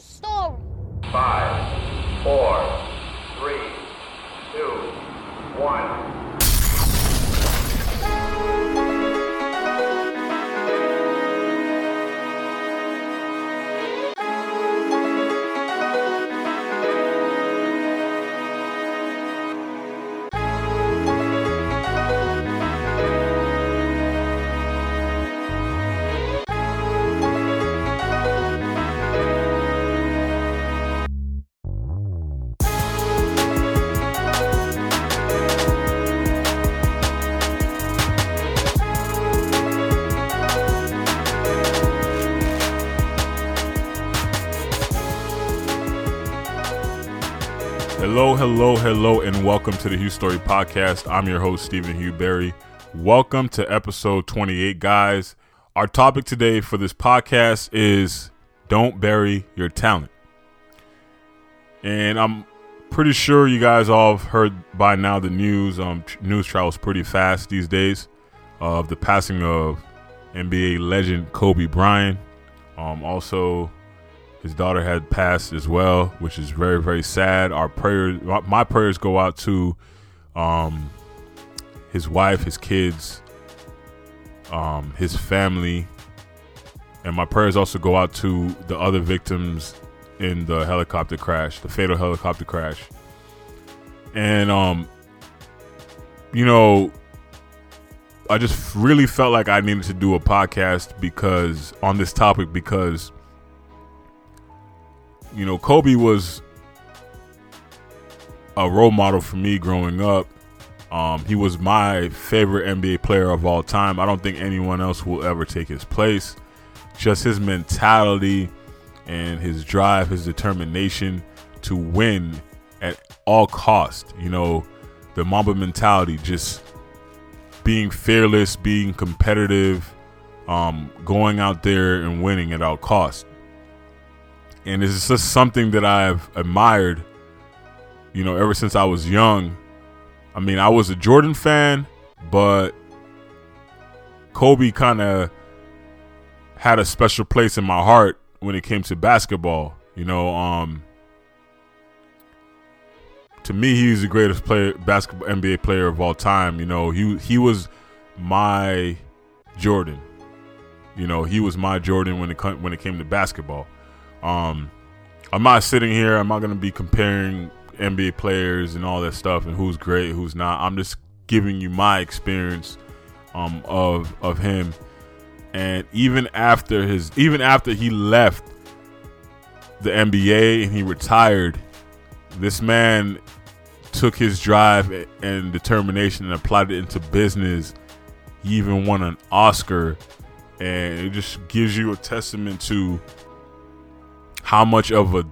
story. Five, four, Hello, hello, and welcome to the Hugh's Story Podcast. I'm your host, Stephen Hugh Berry. Welcome to episode 28, guys. Our topic today for this podcast is Don't Bury Your Talent. And I'm pretty sure you guys all have heard by now the news. Um, news travels pretty fast these days of the passing of NBA legend Kobe Bryant. Um, also, his daughter had passed as well, which is very, very sad. Our prayers, my prayers go out to um, his wife, his kids, um, his family, and my prayers also go out to the other victims in the helicopter crash, the fatal helicopter crash. And um, you know, I just really felt like I needed to do a podcast because on this topic because you know, Kobe was a role model for me growing up. Um, he was my favorite NBA player of all time. I don't think anyone else will ever take his place. Just his mentality and his drive, his determination to win at all cost. You know, the Mamba mentality, just being fearless, being competitive, um, going out there and winning at all cost and it's just something that I've admired, you know, ever since I was young. I mean, I was a Jordan fan, but Kobe kind of had a special place in my heart when it came to basketball. You know, um, to me, he's the greatest player, basketball NBA player of all time. You know, he he was my Jordan. You know, he was my Jordan when it when it came to basketball. Um, I'm not sitting here. I'm not going to be comparing NBA players and all that stuff and who's great, who's not. I'm just giving you my experience um, of of him. And even after his, even after he left the NBA and he retired, this man took his drive and determination and applied it into business. He even won an Oscar, and it just gives you a testament to how much of a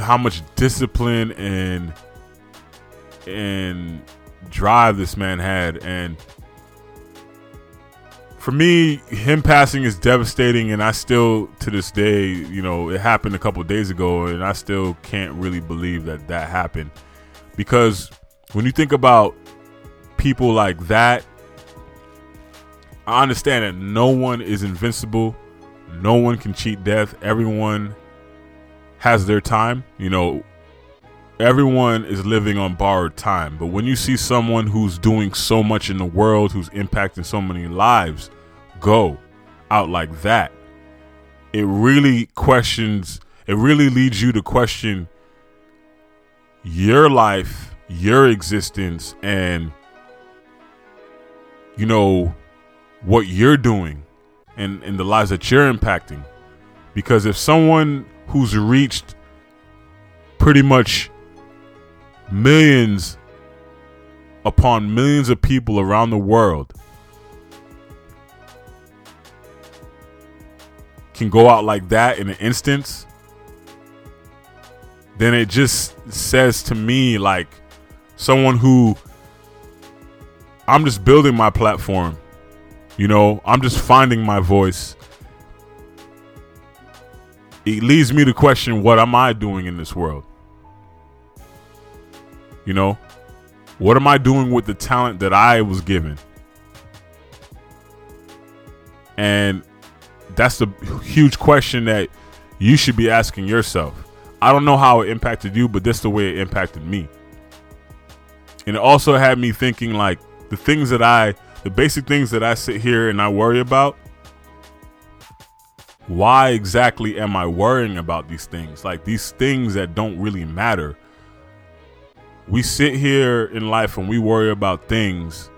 how much discipline and and drive this man had. And for me him passing is devastating and I still to this day you know it happened a couple days ago and I still can't really believe that that happened. Because when you think about people like that I understand that no one is invincible. No one can cheat death. Everyone has their time. You know, everyone is living on borrowed time. But when you see someone who's doing so much in the world, who's impacting so many lives, go out like that, it really questions, it really leads you to question your life, your existence, and, you know, what you're doing and, and the lives that you're impacting. Because if someone who's reached pretty much millions upon millions of people around the world can go out like that in an instance, then it just says to me like someone who I'm just building my platform. You know, I'm just finding my voice it leads me to question what am I doing in this world? You know, what am I doing with the talent that I was given? And that's the huge question that you should be asking yourself. I don't know how it impacted you, but this the way it impacted me. And it also had me thinking like the things that I the basic things that I sit here and I worry about. Why exactly am I worrying about these things? Like these things that don't really matter. We sit here in life and we worry about things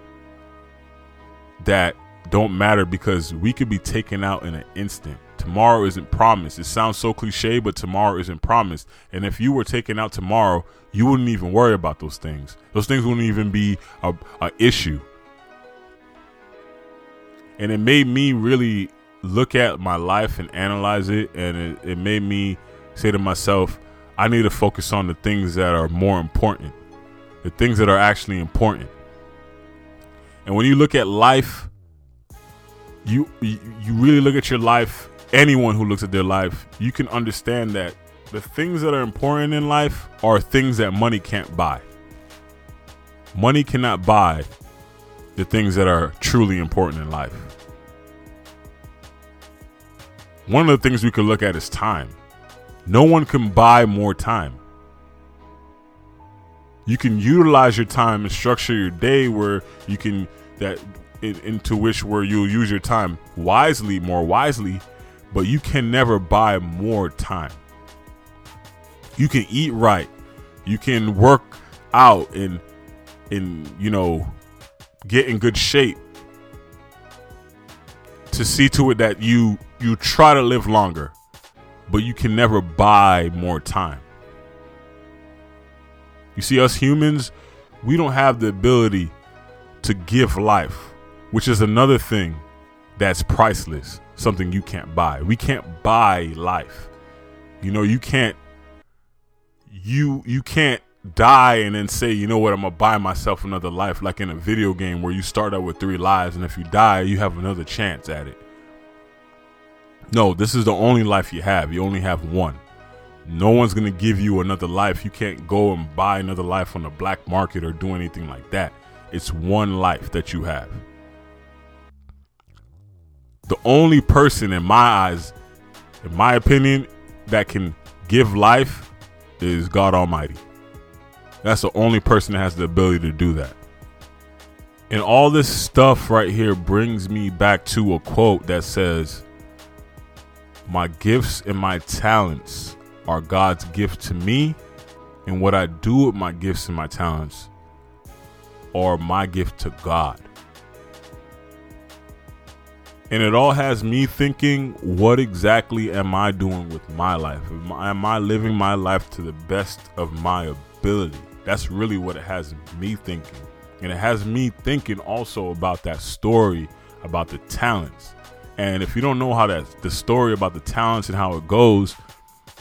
that don't matter because we could be taken out in an instant. Tomorrow isn't promised. It sounds so cliche, but tomorrow isn't promised. And if you were taken out tomorrow, you wouldn't even worry about those things. Those things wouldn't even be a, issue and it made me really look at my life and analyze it and it, it made me say to myself i need to focus on the things that are more important the things that are actually important. And when you look at life you you really look at your life anyone who looks at their life you can understand that the things that are important in life are things that money can't buy. Money cannot buy the things that are truly important in life one of the things we could look at is time. No one can buy more time. You can utilize your time and structure your day where you can that into which where you'll use your time wisely, more wisely, but you can never buy more time. You can eat right. You can work out and and you know get in good shape to see to it that you you try to live longer, but you can never buy more time. You see, us humans, we don't have the ability to give life, which is another thing that's priceless, something you can't buy. We can't buy life. You know, you can't you you can't die and then say, you know what, I'm gonna buy myself another life, like in a video game where you start out with three lives, and if you die, you have another chance at it. No, this is the only life you have. You only have one. No one's gonna give you another life. You can't go and buy another life on the black market or do anything like that. It's one life that you have. The only person, in my eyes, in my opinion, that can give life is God Almighty. That's the only person that has the ability to do that. And all this stuff right here brings me back to a quote that says, My gifts and my talents are God's gift to me, and what I do with my gifts and my talents are my gift to God. And it all has me thinking, what exactly am I doing with my life? Am I, living my life to the best of my ability? That's really what it has me thinking. And it has me thinking also about that story about the talents. And if you don't know how that the story about the talents and how it goes,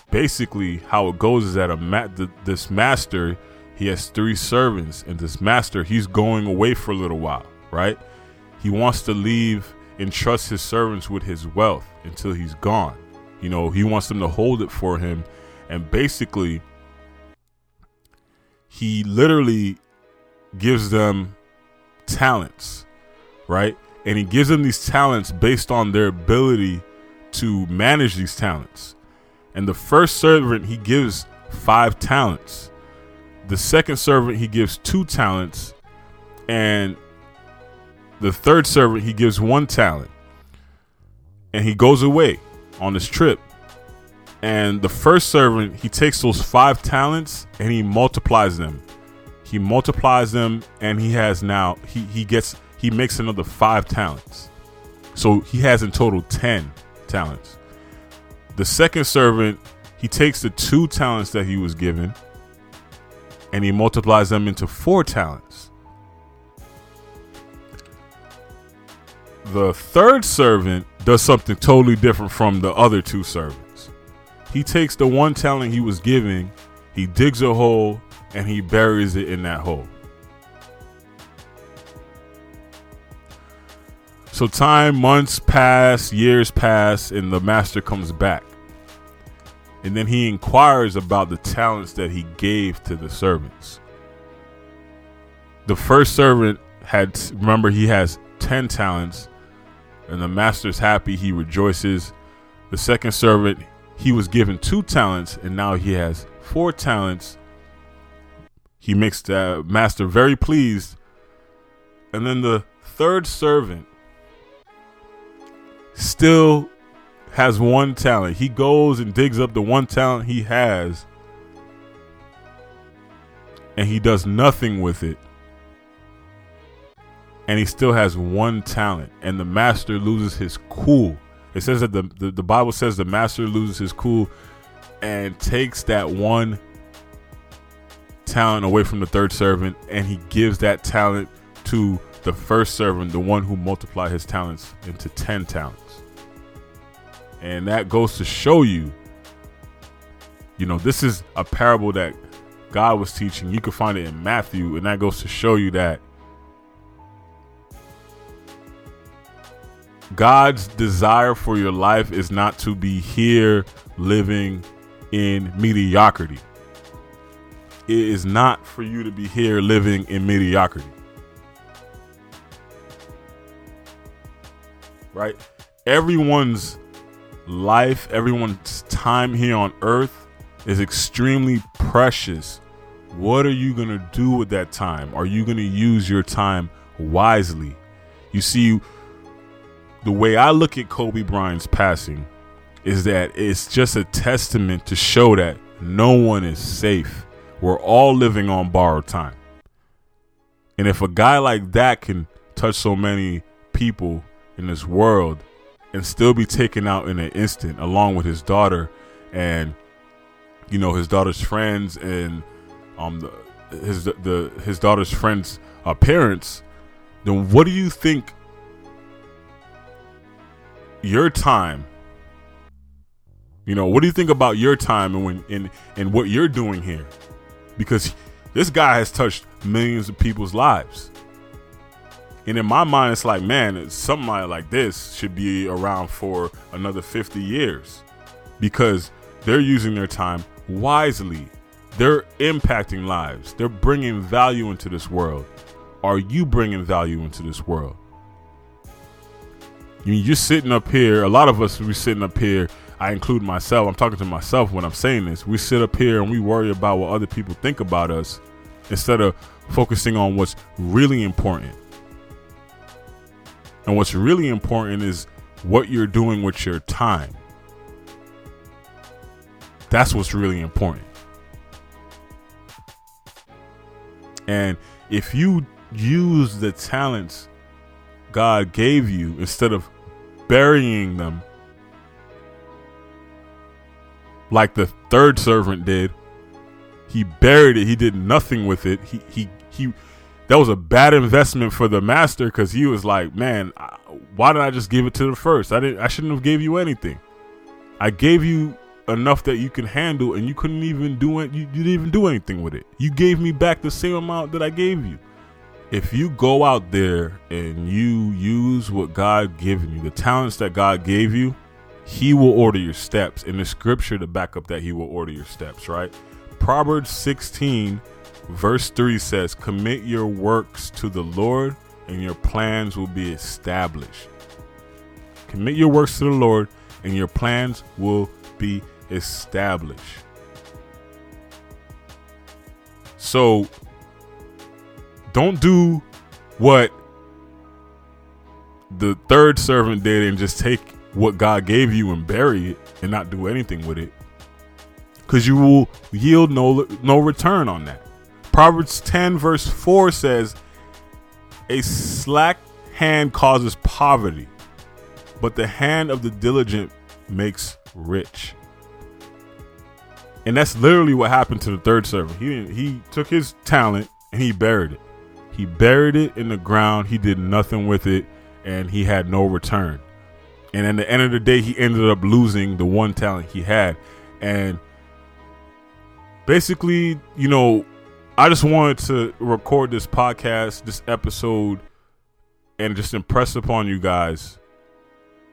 basically how it goes is that a ma- this master he has three servants, and this master he's going away for a little while, right? He wants to leave and trust his servants with his wealth until he's gone. You know, he wants them to hold it for him, and basically he literally gives them talents, right? And he gives them these talents based on their ability to manage these talents. And the first servant, he gives five talents. The second servant, he gives two talents. And the third servant, he gives one talent. And he goes away on this trip. And the first servant, he takes those five talents and he multiplies them. He multiplies them and he has now he he gets he makes another five talents. So he has in total 10 talents. The second servant, he takes the two talents that he was given and he multiplies them into four talents. The third servant does something totally different from the other two servants. He takes the one talent he was giving, he digs a hole, and he buries it in that hole. So time, months pass, years pass, and the master comes back. And then he inquires about the talents that he gave to the servants. The first servant had, remember, he has 10 talents, and the master's happy, he rejoices. The second servant, he was given two talents and now he has four talents. He makes the master very pleased. And then the third servant still has one talent. He goes and digs up the one talent he has and he does nothing with it. And he still has one talent, and the master loses his cool. It says that the, the, the Bible says the master loses his cool and takes that one talent away from the third servant, and he gives that talent to the first servant, the one who multiplied his talents into 10 talents. And that goes to show you, you know, this is a parable that God was teaching. You can find it in Matthew, and that goes to show you that God's desire for your life is not to be here living in mediocrity. It is not for you to be here living in mediocrity. Right? Everyone's life, everyone's time here on earth is extremely precious. What are you going to do with that time? Are you going to use your time wisely? You see, the way I look at Kobe Bryant's passing is that it's just a testament to show that no one is safe. We're all living on borrowed time. And if a guy like that can touch so many people in this world and still be taken out in an instant, along with his daughter and you know his daughter's friends and um the, his the his daughter's friends' uh, parents, then what do you think your time? You know, what do you think about your time and when and and what you're doing here? Because this guy has touched millions of people's lives. And in my mind, it's like, man, something like this should be around for another 50 years because they're using their time wisely. They're impacting lives. They're bringing value into this world. Are you bringing value into this world? You're sitting up here. A lot of us, we're sitting up here. I include myself. I'm talking to myself when I'm saying this. We sit up here and we worry about what other people think about us instead of focusing on what's really important. And what's really important is what you're doing with your time. That's what's really important. And if you use the talents God gave you instead of burying them like the third servant did, he buried it. He did nothing with it. He he he that was a bad investment for the master because he was like, man, why did I just give it to the first? I didn't. I shouldn't have gave you anything. I gave you enough that you can handle, and you couldn't even do it. You, you didn't even do anything with it. You gave me back the same amount that I gave you. If you go out there and you use what God given you, the talents that God gave you, He will order your steps. In the scripture to back up that He will order your steps, right? Proverbs 16, verse 3 says, Commit your works to the Lord, and your plans will be established. Commit your works to the Lord, and your plans will be established. So don't do what the third servant did and just take what God gave you and bury it and not do anything with it. Because you will yield no no return on that. Proverbs 10 verse 4 says, A slack hand causes poverty, but the hand of the diligent makes rich. And that's literally what happened to the third servant. He he took his talent and he buried it. He buried it in the ground. He did nothing with it, and he had no return. And at the end of the day, he ended up losing the one talent he had. And basically, you know, I just wanted to record this podcast, this episode, and just impress upon you guys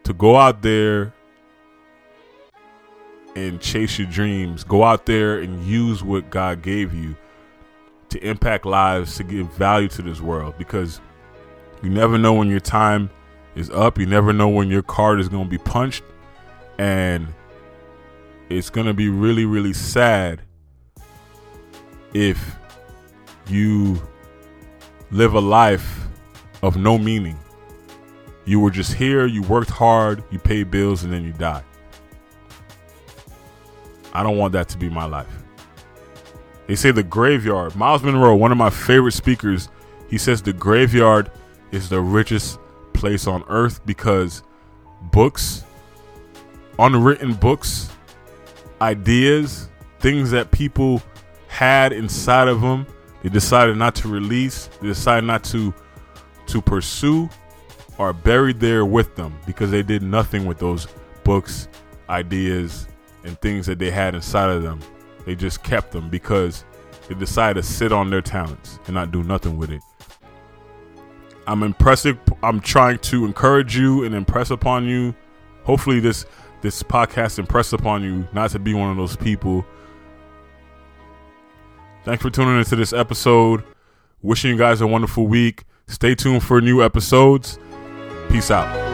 to go out there and chase your dreams. Go out there and use what God gave you to impact lives, to give value to this world because you never know when your time is up. You never know when your card is going to be punched. And it's gonna be really, really sad if you live a life of no meaning. You were just here, you worked hard, you paid bills, and then you died. I don't want that to be my life. They say the graveyard. Myles Munroe, one of my favorite speakers, he says the graveyard is the richest place on earth because books, unwritten books, ideas, things that people had inside of them, they decided not to release, they decided not to to pursue are buried there with them because they did nothing with those books, ideas, and things that they had inside of them. They just kept them because they decided to sit on their talents and not do nothing with it. I'm impressive. I'm trying to encourage you and impress upon you. Hopefully, this this podcast impress upon you not to be one of those people. Thanks for tuning into this episode. Wishing you guys a wonderful week. Stay tuned for new episodes. Peace out.